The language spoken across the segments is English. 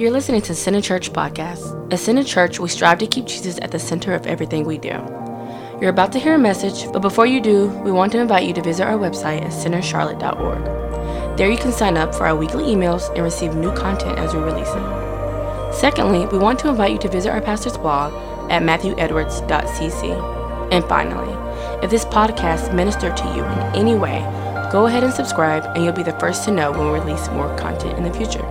You're listening to Center Church Podcast. At Center Church, we strive to keep Jesus at the center of everything we do. You're about to hear a message, but before you do, we want to invite you to visit our website at centercharlotte.org. There you can sign up for our weekly emails and receive new content as we release it. Secondly, we want to invite you to visit our pastor's blog at matthewedwards.cc. And finally, if this podcast ministered to you in any way, go ahead and subscribe, and you'll be the first to know when we release more content in the future.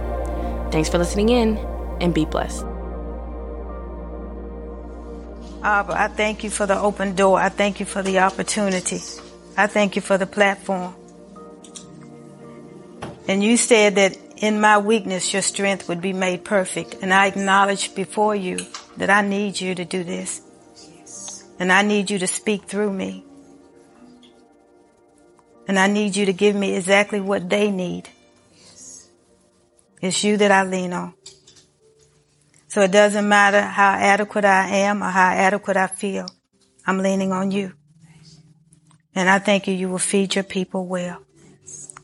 Thanks for listening in, and be blessed. Abba, I thank you for the open door. I thank you for the opportunity. I thank you for the platform. And you said that in my weakness, your strength would be made perfect. And I acknowledge before you that I need you to do this. And I need you to speak through me. And I need you to give me exactly what they need. It's you that I lean on. So it doesn't matter how adequate I am or how adequate I feel. I'm leaning on you. And I thank you, you will feed your people well.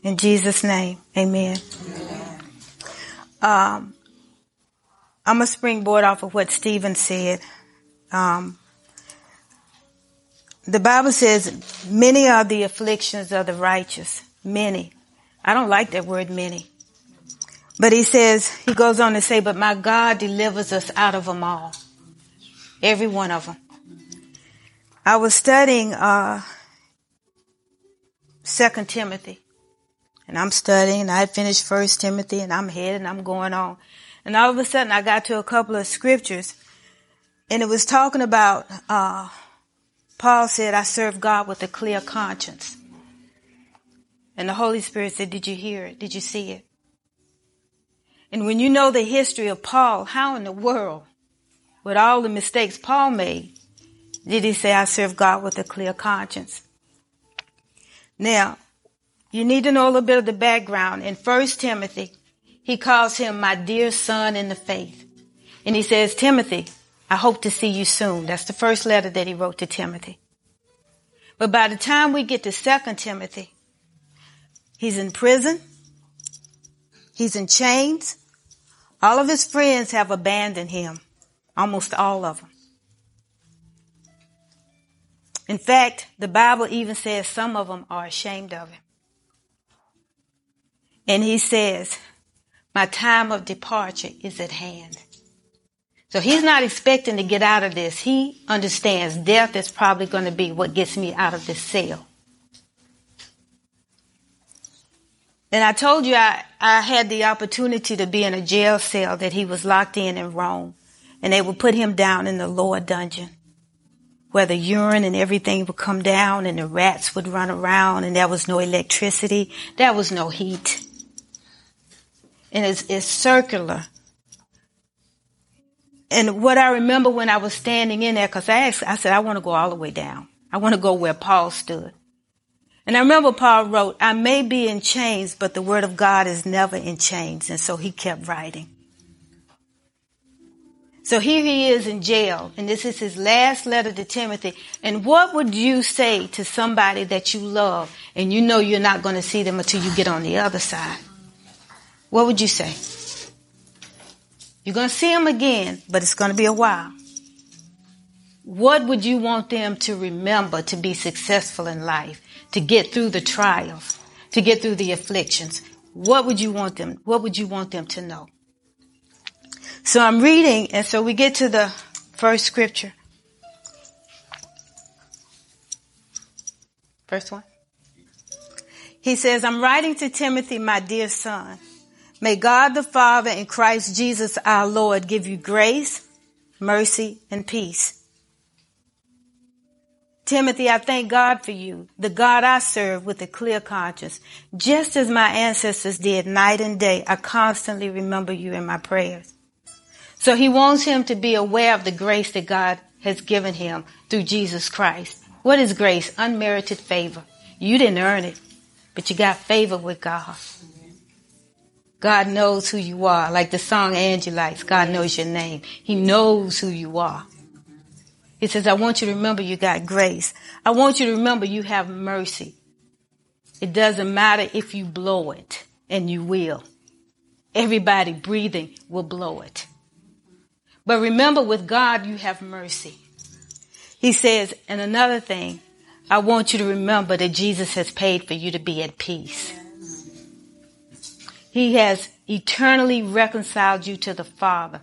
In Jesus' name, amen. Um, I'm a springboard off of what Stephen said. Um, the Bible says, many are the afflictions of the righteous. Many. I don't like that word many. But he says, he goes on to say, but my God delivers us out of them all. Every one of them. I was studying, uh, Second Timothy. And I'm studying, I finished First Timothy and I'm heading, I'm going on. And all of a sudden I got to a couple of scriptures and it was talking about, uh, Paul said, I serve God with a clear conscience. And the Holy Spirit said, did you hear it? Did you see it? And when you know the history of Paul, how in the world, with all the mistakes Paul made, did he say, I serve God with a clear conscience? Now, you need to know a little bit of the background. In First Timothy, he calls him my dear son in the faith. And he says, Timothy, I hope to see you soon. That's the first letter that he wrote to Timothy. But by the time we get to Second Timothy, he's in prison. He's in chains. All of his friends have abandoned him. Almost all of them. In fact, the Bible even says some of them are ashamed of him. And he says, my time of departure is at hand. So he's not expecting to get out of this. He understands death is probably going to be what gets me out of this cell. And I told you I, I had the opportunity to be in a jail cell that he was locked in in Rome. And they would put him down in the lower dungeon where the urine and everything would come down and the rats would run around and there was no electricity. There was no heat. And it's, it's circular. And what I remember when I was standing in there, cause I asked, I said, I want to go all the way down. I want to go where Paul stood. And I remember Paul wrote, I may be in chains, but the word of God is never in chains. And so he kept writing. So here he is in jail, and this is his last letter to Timothy. And what would you say to somebody that you love and you know you're not going to see them until you get on the other side? What would you say? You're going to see them again, but it's going to be a while. What would you want them to remember to be successful in life? To get through the trials, to get through the afflictions. What would you want them, what would you want them to know? So I'm reading, and so we get to the first scripture. First one. He says, I'm writing to Timothy, my dear son. May God the Father and Christ Jesus our Lord give you grace, mercy, and peace. Timothy, I thank God for you, the God I serve with a clear conscience. Just as my ancestors did night and day, I constantly remember you in my prayers. So he wants him to be aware of the grace that God has given him through Jesus Christ. What is grace? Unmerited favor. You didn't earn it, but you got favor with God. God knows who you are. Like the song Angie likes, God knows your name. He knows who you are. He says, I want you to remember you got grace. I want you to remember you have mercy. It doesn't matter if you blow it, and you will. everybody breathing will blow it. But remember, with God, you have mercy. He says, and another thing, I want you to remember that Jesus has paid for you to be at peace. He has eternally reconciled you to the Father.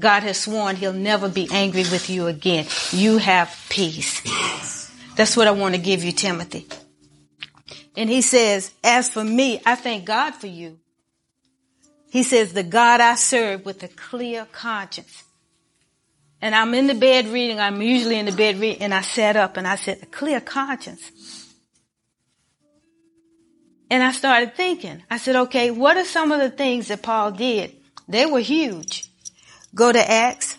God has sworn he'll never be angry with you again. You have peace. That's what I want to give you, Timothy. And he says, as for me, I thank God for you. He says, the God I serve with a clear conscience. And I'm in the bed reading, I'm usually in the bed reading, and I sat up and I said, a clear conscience. And I started thinking, I said, okay, what are some of the things that Paul did? They were huge. Go to Acts.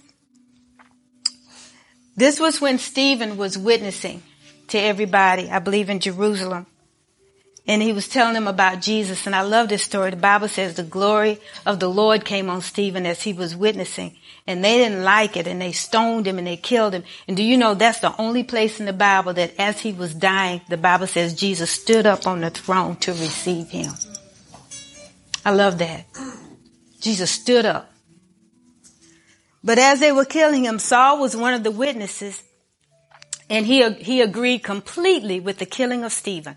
This was when Stephen was witnessing to everybody, I believe in Jerusalem. And he was telling them about Jesus. And I love this story. The Bible says the glory of the Lord came on Stephen as he was witnessing. And they didn't like it and they stoned him and they killed him. And do you know that's the only place in the Bible that as he was dying, the Bible says Jesus stood up on the throne to receive him. I love that. Jesus stood up. But as they were killing him, Saul was one of the witnesses and he, he agreed completely with the killing of Stephen.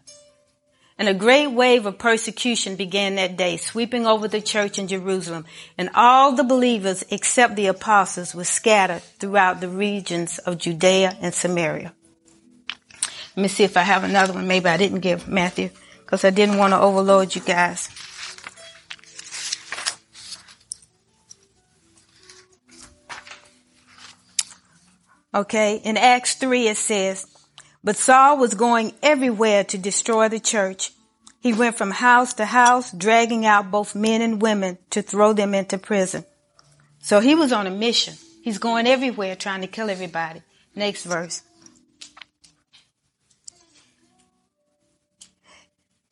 And a great wave of persecution began that day, sweeping over the church in Jerusalem. And all the believers except the apostles were scattered throughout the regions of Judea and Samaria. Let me see if I have another one. Maybe I didn't give Matthew because I didn't want to overload you guys. Okay, in Acts 3 it says, But Saul was going everywhere to destroy the church. He went from house to house, dragging out both men and women to throw them into prison. So he was on a mission. He's going everywhere trying to kill everybody. Next verse.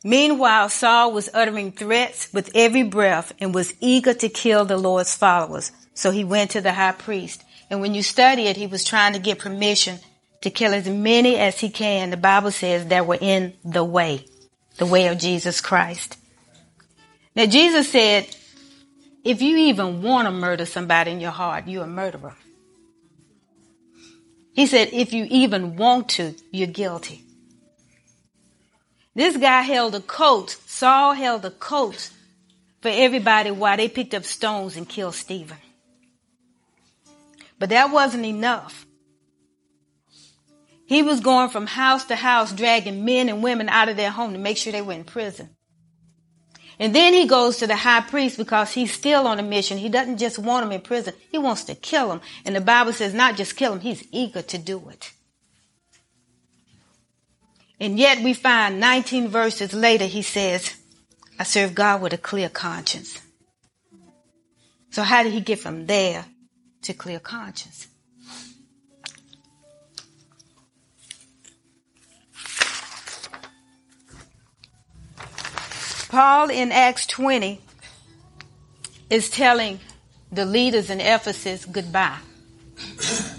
Meanwhile, Saul was uttering threats with every breath and was eager to kill the Lord's followers. So he went to the high priest and when you study it, he was trying to get permission to kill as many as he can. The Bible says that were in the way, the way of Jesus Christ. Now Jesus said, if you even want to murder somebody in your heart, you're a murderer. He said, if you even want to, you're guilty. This guy held a coat. Saul held a coat for everybody while they picked up stones and killed Stephen. But that wasn't enough. He was going from house to house, dragging men and women out of their home to make sure they were in prison. And then he goes to the high priest because he's still on a mission. He doesn't just want them in prison. He wants to kill them. And the Bible says not just kill them, he's eager to do it. And yet we find 19 verses later, he says, I serve God with a clear conscience. So how did he get from there to clear conscience. Paul in Acts 20 is telling the leaders in Ephesus goodbye.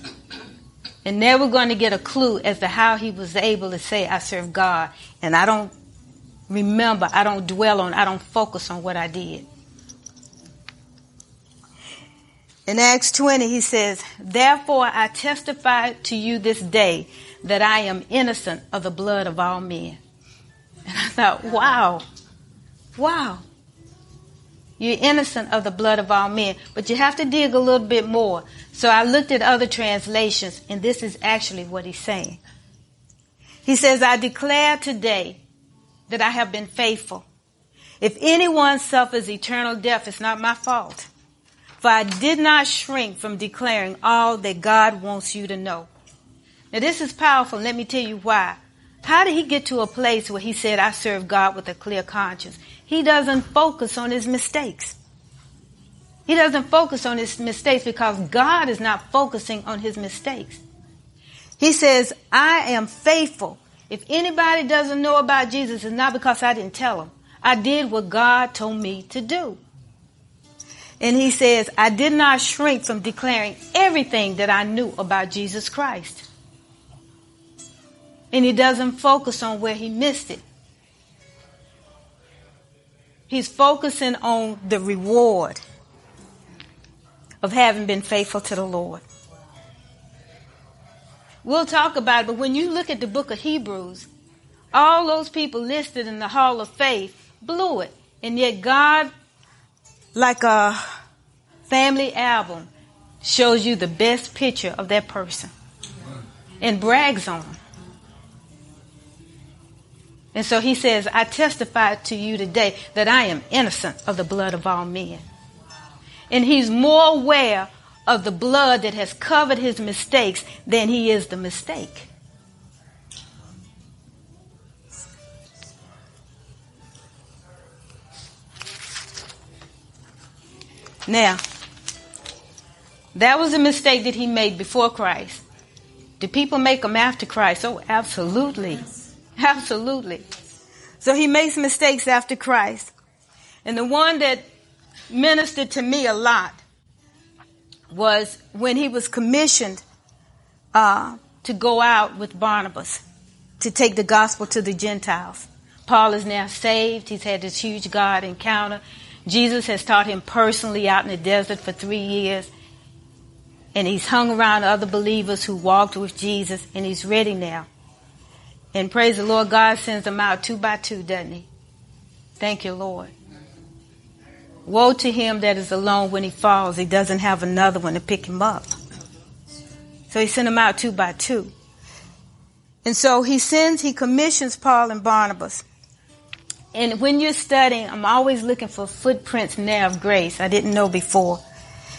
And they were going to get a clue as to how he was able to say, I serve God. And I don't remember, I don't dwell on, I don't focus on what I did. In Acts 20, he says, Therefore I testify to you this day that I am innocent of the blood of all men. And I thought, wow, wow. You're innocent of the blood of all men, but you have to dig a little bit more. So I looked at other translations, and this is actually what he's saying. He says, I declare today that I have been faithful. If anyone suffers eternal death, it's not my fault. For I did not shrink from declaring all that God wants you to know. Now this is powerful. Let me tell you why. How did he get to a place where he said, I serve God with a clear conscience? He doesn't focus on his mistakes. He doesn't focus on his mistakes because God is not focusing on his mistakes. He says, I am faithful. If anybody doesn't know about Jesus, it's not because I didn't tell them. I did what God told me to do. And he says, I did not shrink from declaring everything that I knew about Jesus Christ. And he doesn't focus on where he missed it. He's focusing on the reward of having been faithful to the Lord. We'll talk about it, but when you look at the book of Hebrews, all those people listed in the hall of faith blew it. And yet God, like a family album, shows you the best picture of that person and brags on them. And so he says, I testify to you today that I am innocent of the blood of all men. And he's more aware of the blood that has covered his mistakes than he is the mistake. Now, that was a mistake that he made before Christ. Do people make them after Christ? Oh, absolutely. Absolutely. So he makes mistakes after Christ. And the one that ministered to me a lot was when he was commissioned uh, to go out with Barnabas to take the gospel to the Gentiles. Paul is now saved. He's had this huge God encounter. Jesus has taught him personally out in the desert for three years. And he's hung around other believers who walked with Jesus, and he's ready now. And praise the Lord, God sends them out two by two, doesn't he? Thank you, Lord. Woe to him that is alone when he falls. He doesn't have another one to pick him up. So he sent them out two by two. And so he sends, he commissions Paul and Barnabas. And when you're studying, I'm always looking for footprints now of grace. I didn't know before.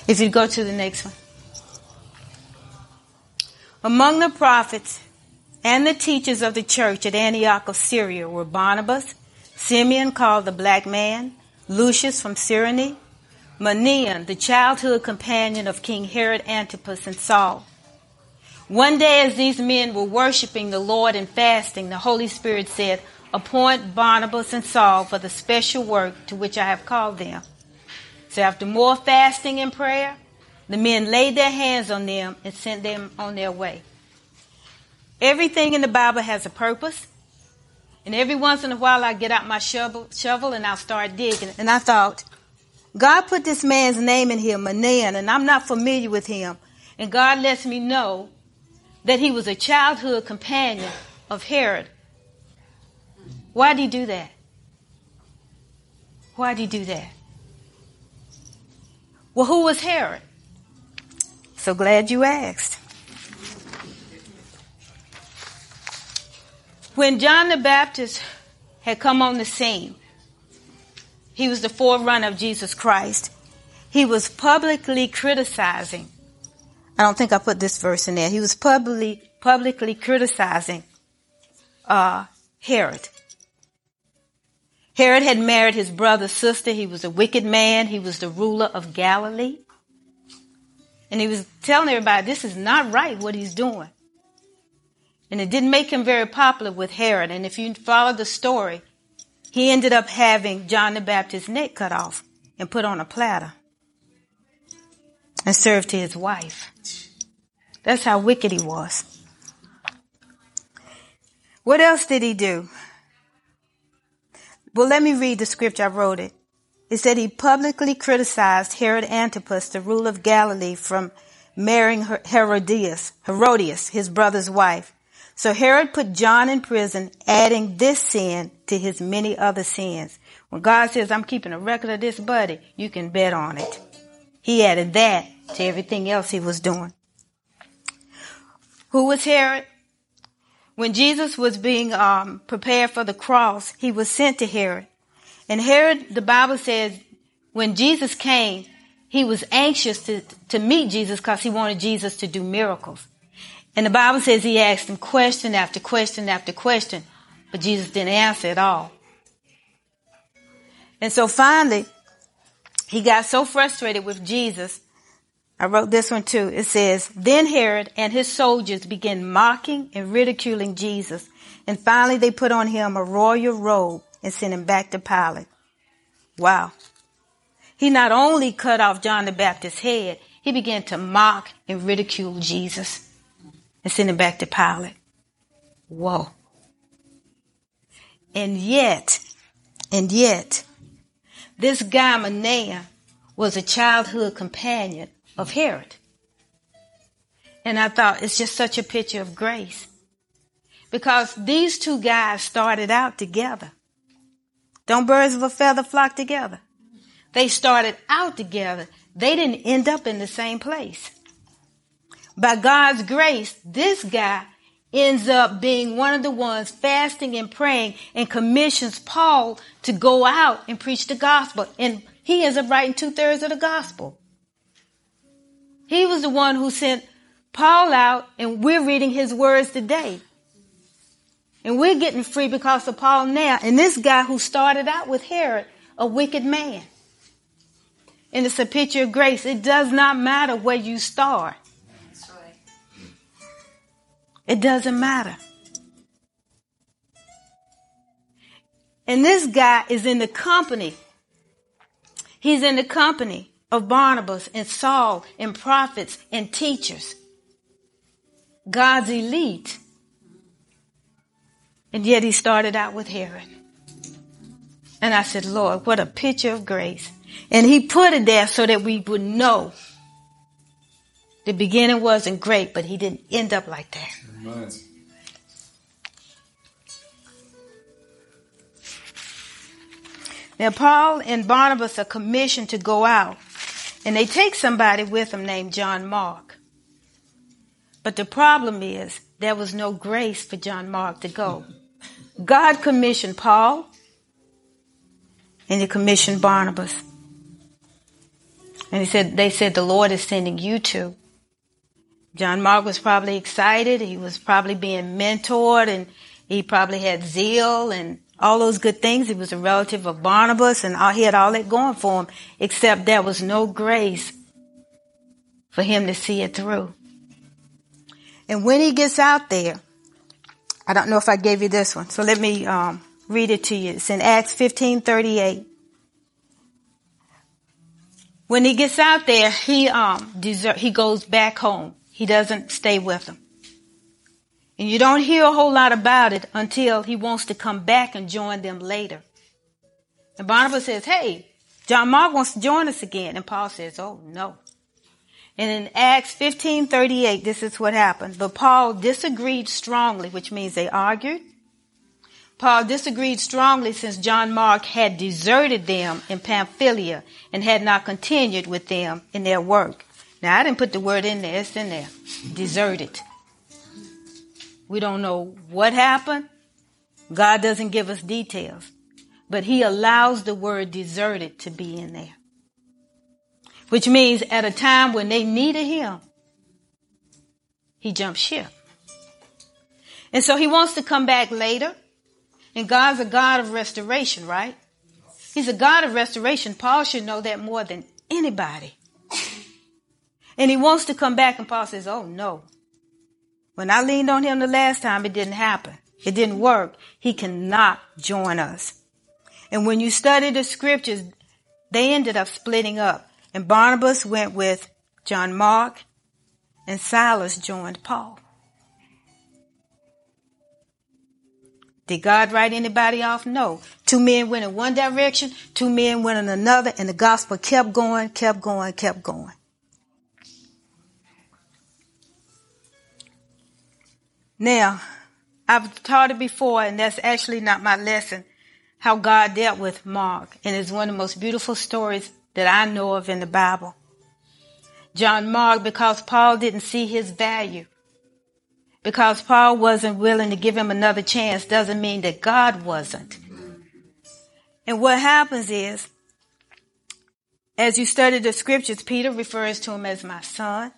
If you go to the next one. Among the prophets and the teachers of the church at Antioch of Syria were Barnabas, Simeon called the black man, Lucius from Cyrene, Manaen, the childhood companion of King Herod Antipas and Saul. One day as these men were worshiping the Lord and fasting, the Holy Spirit said, appoint Barnabas and Saul for the special work to which I have called them. So after more fasting and prayer, the men laid their hands on them and sent them on their way. Everything in the Bible has a purpose and every once in a while, I get out my shovel, shovel and I'll start digging. And I thought, God put this man's name in here, Manaen, and I'm not familiar with him. And God lets me know that he was a childhood companion of Herod. Why did he do that? Why did he do that? Well, who was Herod? So glad you asked. When John the Baptist had come on the scene, he was the forerunner of Jesus Christ. He was publicly criticizing. I don't think I put this verse in there. He was publicly publicly criticizing uh, Herod. Herod had married his brother's sister. He was a wicked man. He was the ruler of Galilee. And he was telling everybody, this is not right what he's doing. And it didn't make him very popular with Herod. And if you follow the story, he ended up having John the Baptist's neck cut off and put on a platter and served to his wife. That's how wicked he was. What else did he do? Well, let me read the scripture. I wrote it. It said he publicly criticized Herod Antipas, the ruler of Galilee, from marrying Herodias, Herodias, his brother's wife. So Herod put John in prison, adding this sin to his many other sins. When God says, I'm keeping a record of this, buddy, you can bet on it. He added that to everything else he was doing. Who was Herod? When Jesus was being um, prepared for the cross, he was sent to Herod. And Herod, the Bible says, when Jesus came, he was anxious to, to meet Jesus because he wanted Jesus to do miracles. And the Bible says he asked him question after question after question, but Jesus didn't answer at all. And so finally, he got so frustrated with Jesus. I wrote this one too. It says, Then Herod and his soldiers began mocking and ridiculing Jesus. And finally they put on him a royal robe and sent him back to Pilate. Wow. He not only cut off John the Baptist's head, he began to mock and ridicule Jesus and send him back to Pilate. Whoa. And yet, and yet, this guy Manaen was a childhood companion of Herod. And I thought it's just such a picture of grace. Because these two guys started out together. Don't birds of a feather flock together? They started out together. They didn't end up in the same place. By God's grace, this guy ends up being one of the ones fasting and praying and commissions Paul to go out and preach the gospel. And he ends up writing two thirds of the gospel. He was the one who sent Paul out and we're reading his words today. And we're getting free because of Paul now. And this guy who started out with Herod, a wicked man. And it's a picture of grace. It does not matter where you start. It doesn't matter. And this guy is in the company. He's in the company of Barnabas and Saul and prophets and teachers. God's elite. And yet he started out with Herod. And I said, Lord, what a picture of grace. And he put it there so that we would know the beginning wasn't great, but he didn't end up like that. Amen. Now, Paul and Barnabas are commissioned to go out, and they take somebody with them named John Mark. But the problem is, there was no grace for John Mark to go. God commissioned Paul and he commissioned Barnabas. And he said, they said, the Lord is sending you two. John Mark was probably excited. He was probably being mentored and he probably had zeal and all those good things. He was a relative of Barnabas and he had all that going for him, except there was no grace for him to see it through. And when he gets out there, I don't know if I gave you this one, so let me um, read it to you. It's in Acts fifteen thirty eight. When he gets out there, he um desert, he goes back home. He doesn't stay with them. And you don't hear a whole lot about it until he wants to come back and join them later. And Barnabas says, Hey, John Mark wants to join us again. And Paul says, Oh no. And in Acts 15:38, this is what happened. But Paul disagreed strongly, which means they argued. Paul disagreed strongly since John Mark had deserted them in Pamphylia and had not continued with them in their work. Now, I didn't put the word in there, it's in there. Deserted. We don't know what happened. God doesn't give us details. But he allows the word deserted to be in there which means at a time when they needed him, he jumped ship. And so he wants to come back later. And God's a God of restoration, right? He's a God of restoration. Paul should know that more than anybody. And he wants to come back and Paul says, Oh no. When I leaned on him the last time, it didn't happen. It didn't work. He cannot join us. And when you study the scriptures, they ended up splitting up. And Barnabas went with John Mark, and Silas joined Paul. Did God write anybody off? No. Two men went in one direction, two men went in another, and the gospel kept going, kept going, kept going. Now, I've taught it before, and that's actually not my lesson, how God dealt with Mark. And it's one of the most beautiful stories that I know of in the Bible. John Mark, because Paul didn't see his value. Because Paul wasn't willing to give him another chance doesn't mean that God wasn't. And what happens is, as you study the scriptures, Peter refers to him as my son.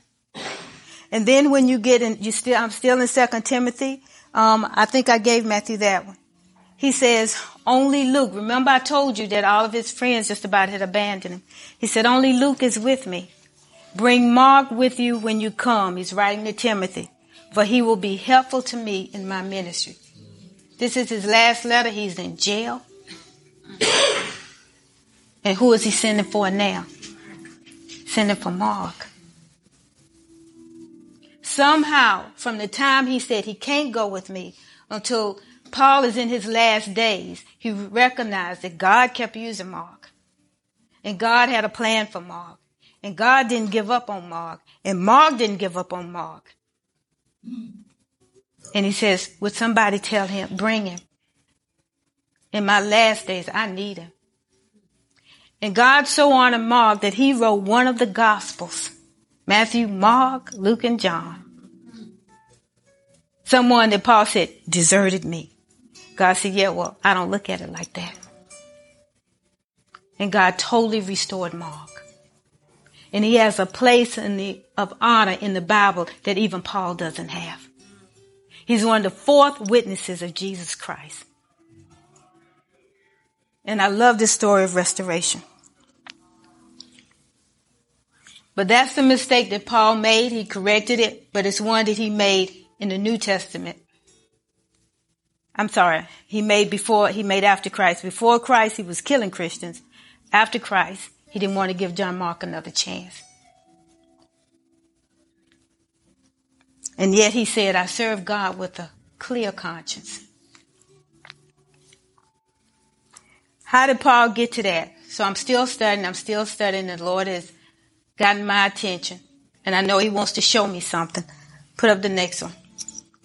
And then when you get in, you still, I'm still in Second Timothy. Um, I think I gave Matthew that one. He says, only Luke. Remember I told you that all of his friends just about had abandoned him. He said, only Luke is with me. Bring Mark with you when you come. He's writing to Timothy, for he will be helpful to me in my ministry. This is his last letter. He's in jail. and who is he sending for now? Sending for Mark. Somehow, from the time he said he can't go with me until Paul is in his last days. He recognized that God kept using Mark. And God had a plan for Mark. And God didn't give up on Mark. And Mark didn't give up on Mark. And he says, would somebody tell him, bring him. In my last days, I need him. And God so honored Mark that he wrote one of the gospels. Matthew, Mark, Luke, and John. Someone that Paul said deserted me. God said, yeah, well, I don't look at it like that. And God totally restored Mark. And he has a place in the, of honor in the Bible that even Paul doesn't have. He's one of the fourth witnesses of Jesus Christ. And I love this story of restoration. But that's the mistake that Paul made. He corrected it, but it's one that he made in the New Testament. I'm sorry, he made before, he made after Christ. Before Christ, he was killing Christians. After Christ, he didn't want to give John Mark another chance. And yet he said, I serve God with a clear conscience. How did Paul get to that? So I'm still studying, I'm still studying, the Lord has gotten my attention. And I know he wants to show me something. Put up the next one.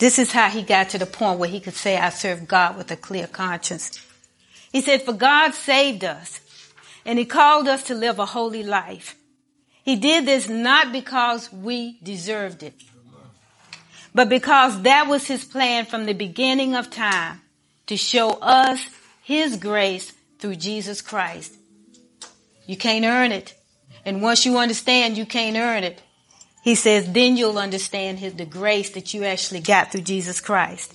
This is how he got to the point where he could say, I serve God with a clear conscience. He said, for God saved us and he called us to live a holy life. He did this not because we deserved it, but because that was his plan from the beginning of time to show us his grace through Jesus Christ. You can't earn it. And once you understand you can't earn it, he says, then you'll understand his, the grace that you actually got through Jesus Christ.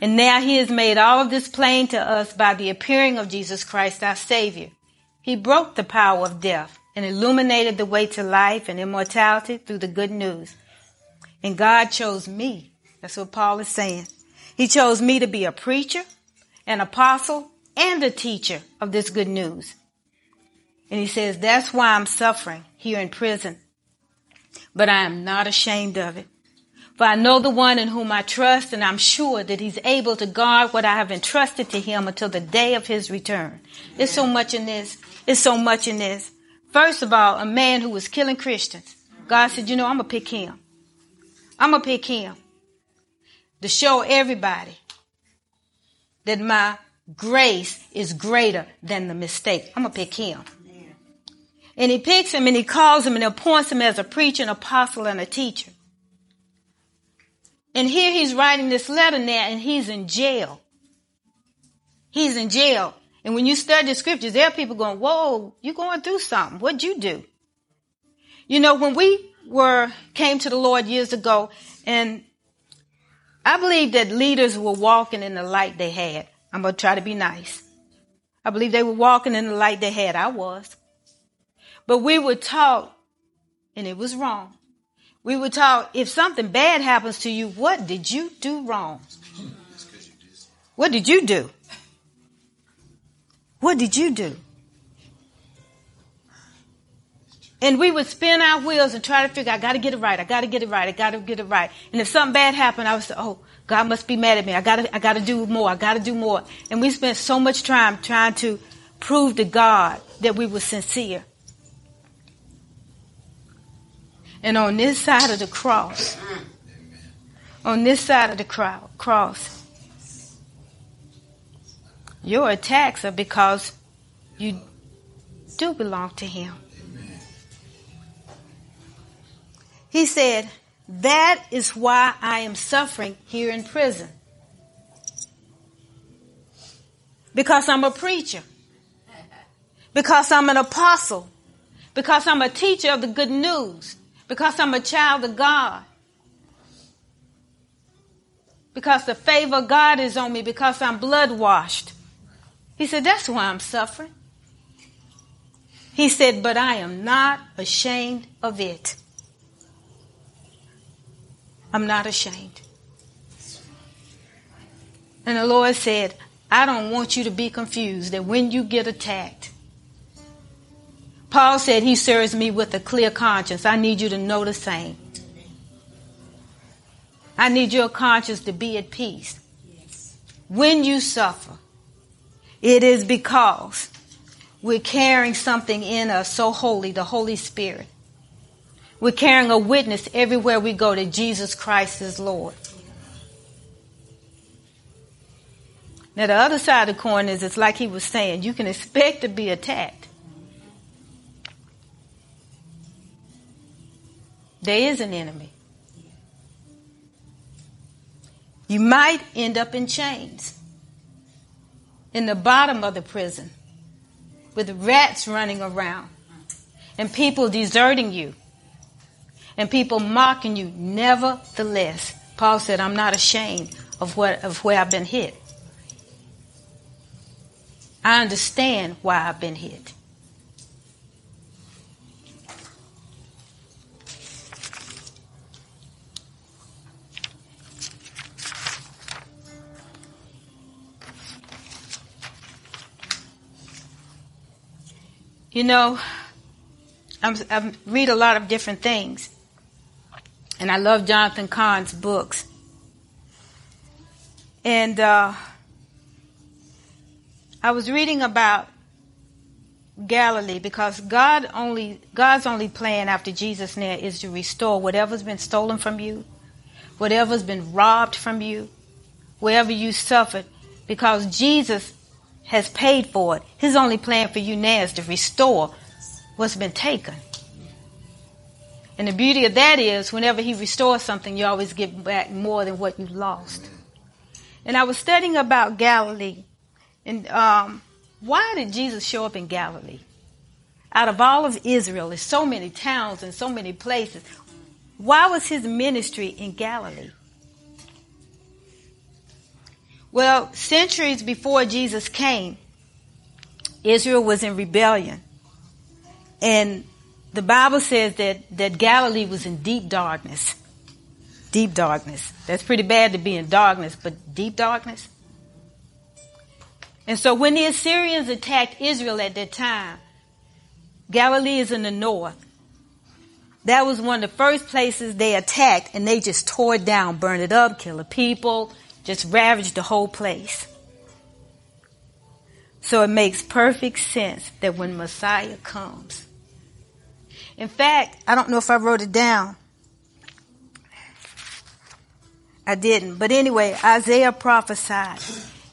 And now he has made all of this plain to us by the appearing of Jesus Christ, our Savior. He broke the power of death and illuminated the way to life and immortality through the good news. And God chose me. That's what Paul is saying. He chose me to be a preacher, an apostle, and a teacher of this good news. And he says, that's why I'm suffering here in prison. But I am not ashamed of it. For I know the one in whom I trust, and I'm sure that he's able to guard what I have entrusted to him until the day of his return. There's so much in this. There's so much in this. First of all, a man who was killing Christians. God said, you know, I'm going to pick him. I'm going to pick him to show everybody that my grace is greater than the mistake. I'm going to pick him. And he picks him and he calls him and appoints him as a preacher, an apostle, and a teacher. And here he's writing this letter now and he's in jail. He's in jail. And when you study the scriptures, there are people going, whoa, you're going through something. What'd you do? You know, when we were, came to the Lord years ago and I believe that leaders were walking in the light they had. I'm going to try to be nice. I believe they were walking in the light they had. I was. But we were taught, and it was wrong. We were taught if something bad happens to you, what did you do wrong? What did you do? What did you do? And we would spin our wheels and try to figure, I gotta get it right, I gotta get it right, I gotta get it right. And if something bad happened, I would say, oh, God must be mad at me. I gotta, I gotta do more, I gotta do more. And we spent so much time trying to prove to God that we were sincere. And on this side of the cross, on this side of the cross, your attacks are because you do belong to Him. He said, That is why I am suffering here in prison. Because I'm a preacher. Because I'm an apostle. Because I'm a teacher of the good news. Because I'm a child of God. Because the favor of God is on me. Because I'm blood washed. He said, That's why I'm suffering. He said, But I am not ashamed of it. I'm not ashamed. And the Lord said, I don't want you to be confused that when you get attacked, Paul said he serves me with a clear conscience. I need you to know the same. I need your conscience to be at peace. When you suffer, it is because we're carrying something in us so holy, the Holy Spirit. We're carrying a witness everywhere we go that Jesus Christ is Lord. Now, the other side of the coin is it's like he was saying, you can expect to be attacked. There is an enemy. You might end up in chains in the bottom of the prison with rats running around and people deserting you and people mocking you. Nevertheless, Paul said, I'm not ashamed of what of where I've been hit. I understand why I've been hit. You know, I'm, I read a lot of different things. And I love Jonathan Cahn's books. And uh, I was reading about Galilee because God only God's only plan after Jesus now is to restore whatever's been stolen from you, whatever's been robbed from you, wherever you suffered, because Jesus has paid for it. His only plan for you now is to restore what's been taken. And the beauty of that is whenever he restores something, you always get back more than what you lost. And I was studying about Galilee. And um, why did Jesus show up in Galilee? Out of all of Israel, there's so many towns and so many places. Why was his ministry in Galilee? Well, centuries before Jesus came, Israel was in rebellion. And the Bible says that, that Galilee was in deep darkness. Deep darkness. That's pretty bad to be in darkness, but deep darkness. And so when the Assyrians attacked Israel at that time, Galilee is in the north. That was one of the first places they attacked and they just tore it down, burned it up, killed the people, just ravaged the whole place. So it makes perfect sense that when Messiah comes, in fact, I don't know if I wrote it down. I didn't. But anyway, Isaiah prophesied.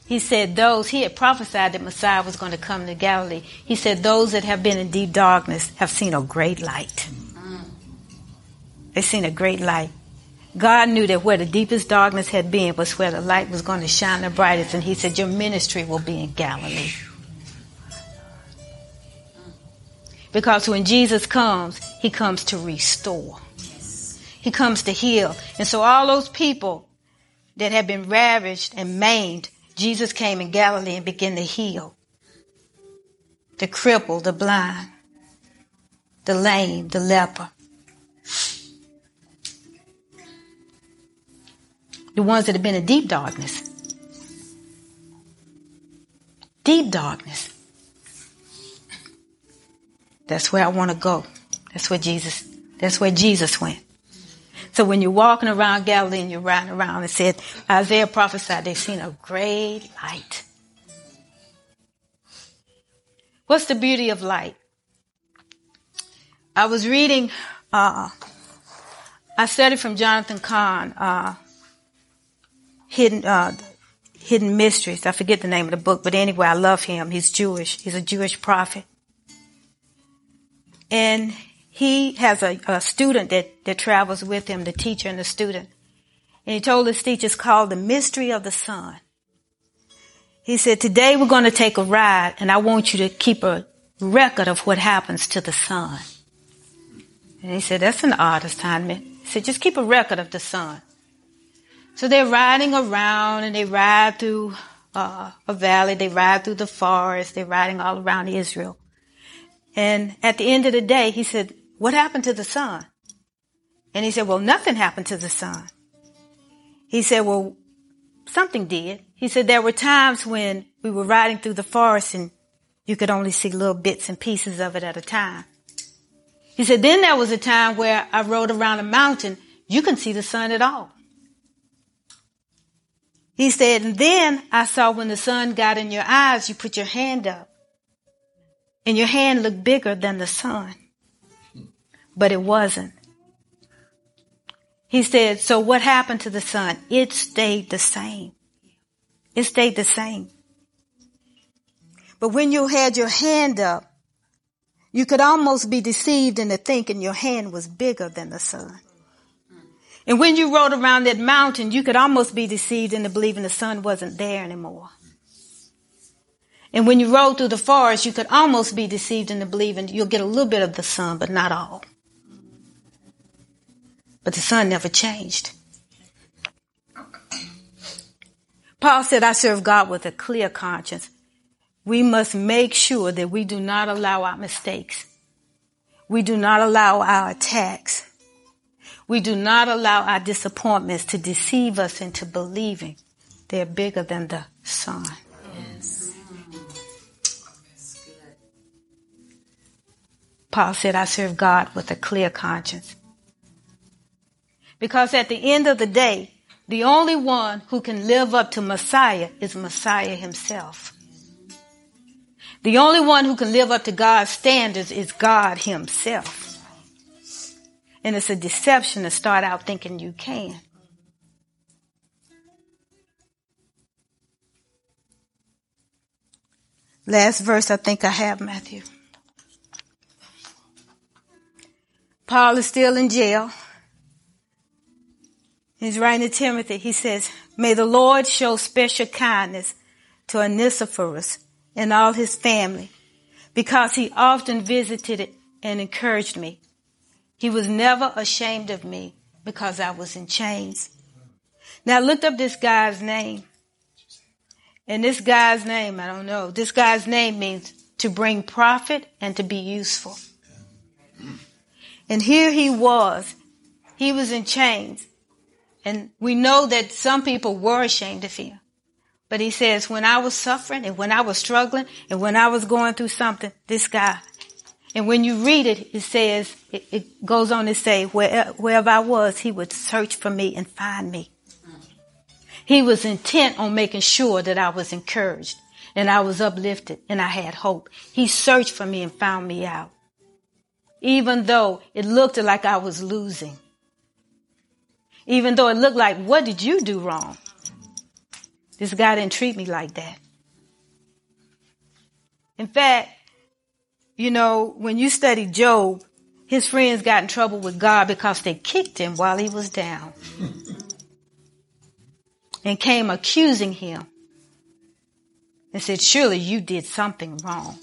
He said those, he had prophesied that Messiah was going to come to Galilee. He said those that have been in deep darkness have seen a great light. Mm. They've seen a great light. God knew that where the deepest darkness had been was where the light was going to shine the brightest. And he said, Your ministry will be in Galilee. Because when Jesus comes, he comes to restore. He comes to heal. And so all those people that had been ravaged and maimed, Jesus came in Galilee and began to heal. The crippled, the blind, the lame, the leper. The ones that have been in deep darkness. Deep darkness. That's where I want to go. That's where Jesus, that's where Jesus went. So when you're walking around Galilee and you're riding around, it said, Isaiah prophesied they've seen a great light. What's the beauty of light? I was reading, uh, I studied from Jonathan Cahn, uh, hidden uh, hidden mysteries. I forget the name of the book, but anyway, I love him. He's Jewish. He's a Jewish prophet, and he has a, a student that that travels with him, the teacher and the student. And he told his teacher it's called the mystery of the sun. He said, today we're going to take a ride and I want you to keep a record of what happens to the sun. And he said, that's an odd assignment. He said, just keep a record of the sun. So they're riding around and they ride through uh, a valley, they ride through the forest, they're riding all around Israel. And at the end of the day, he said, what happened to the sun? And he said, well, nothing happened to the sun. He said, well, something did. He said, there were times when we were riding through the forest and you could only see little bits and pieces of it at a time. He said, then there was a time where I rode around a mountain. You couldn't see the sun at all. He said, and then I saw when the sun got in your eyes, you put your hand up and your hand looked bigger than the sun. But it wasn't. He said, so what happened to the sun? It stayed the same. It stayed the same. But when you had your hand up, you could almost be deceived into thinking your hand was bigger than the sun. And when you rode around that mountain, you could almost be deceived into believing the sun wasn't there anymore. And when you rode through the forest, you could almost be deceived into believing you'll get a little bit of the sun, but not all. But the sun never changed. Paul said, I serve God with a clear conscience. We must make sure that we do not allow our mistakes. We do not allow our attacks. We do not allow our disappointments to deceive us into believing they're bigger than the sun. Yes. Paul said, I serve God with a clear conscience. Because at the end of the day, the only one who can live up to Messiah is Messiah himself. The only one who can live up to God's standards is God himself. And it's a deception to start out thinking you can. Last verse I think I have, Matthew. Paul is still in jail. He's writing to Timothy. He says, May the Lord show special kindness to Onesiphorus and all his family because he often visited and encouraged me. He was never ashamed of me because I was in chains. Now I looked up this guy's name. And this guy's name, I don't know. This guy's name means to bring profit and to be useful. And here he was. He was in chains. And we know that some people were ashamed of him. But he says, when I was suffering and when I was struggling and when I was going through something, this guy. And when you read it, it says, it, it goes on to say, where, wherever I was, he would search for me and find me. He was intent on making sure that I was encouraged and I was uplifted and I had hope. He searched for me and found me out. Even though it looked like I was losing. Even though it looked like, what did you do wrong? This guy didn't treat me like that. In fact, you know, when you study Job, his friends got in trouble with God because they kicked him while he was down and came accusing him and said, surely you did something wrong.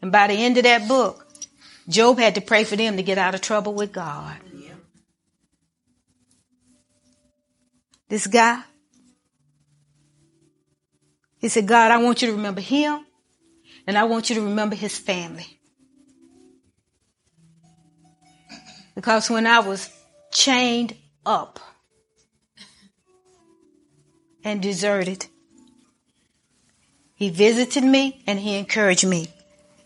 And by the end of that book, Job had to pray for them to get out of trouble with God. This guy, he said, God, I want you to remember him and I want you to remember his family. Because when I was chained up and deserted, he visited me and he encouraged me.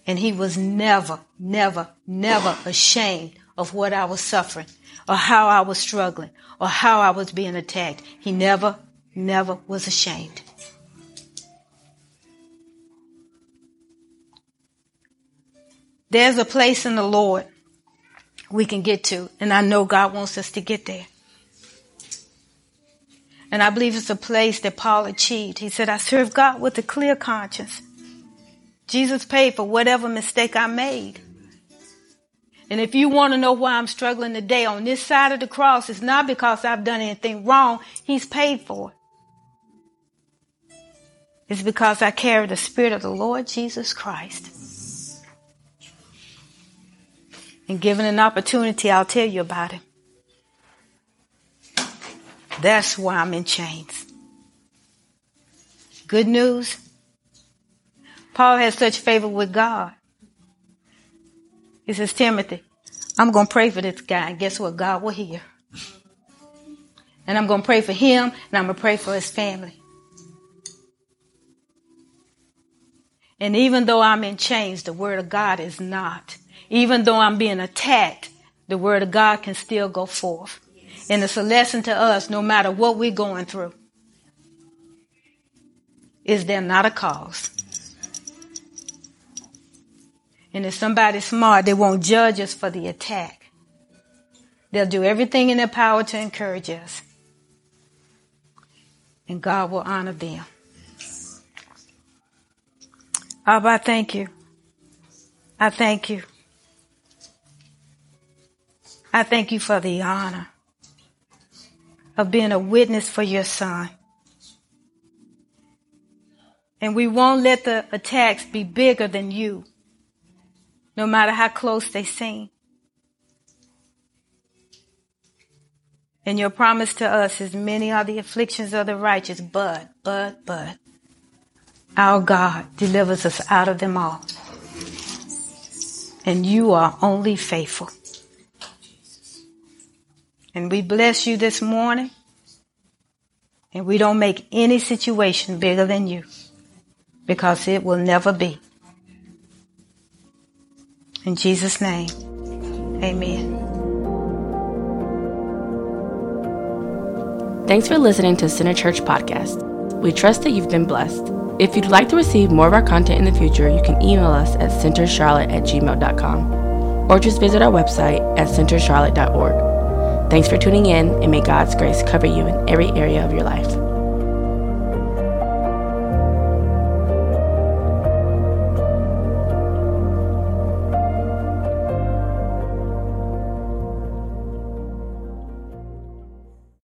And he was never, never, never ashamed of what I was suffering or how I was struggling or how I was being attacked. He never, never was ashamed. There's a place in the Lord we can get to, and I know God wants us to get there. And I believe it's a place that Paul achieved. He said, I serve God with a clear conscience. Jesus paid for whatever mistake I made. And if you want to know why I'm struggling today on this side of the cross, it's not because I've done anything wrong. He's paid for it. It's because I carry the Spirit of the Lord Jesus Christ. And given an opportunity, I'll tell you about him. That's why I'm in chains. Good news. Paul has such favor with God. He says, Timothy, I'm going to pray for this guy. And guess what? God will hear. And I'm going to pray for him and I'm going to pray for his family. And even though I'm in chains, the word of God is not. Even though I'm being attacked, the word of God can still go forth. And it's a lesson to us no matter what we're going through. Is there not a cause? And if somebody's smart, they won't judge us for the attack. They'll do everything in their power to encourage us. And God will honor them. Abba, I thank you. I thank you. I thank you for the honor of being a witness for your son. And we won't let the attacks be bigger than you, no matter how close they seem. And your promise to us is many are the afflictions of the righteous, but, but, but, our God delivers us out of them all. And you are only faithful. And we bless you this morning. And we don't make any situation bigger than you because it will never be. In Jesus' name, amen. Thanks for listening to Center Church Podcast. We trust that you've been blessed. If you'd like to receive more of our content in the future, you can email us at centercharlotte at gmail.com or just visit our website at centercharlotte.org. Thanks for tuning in, and may God's grace cover you in every area of your life.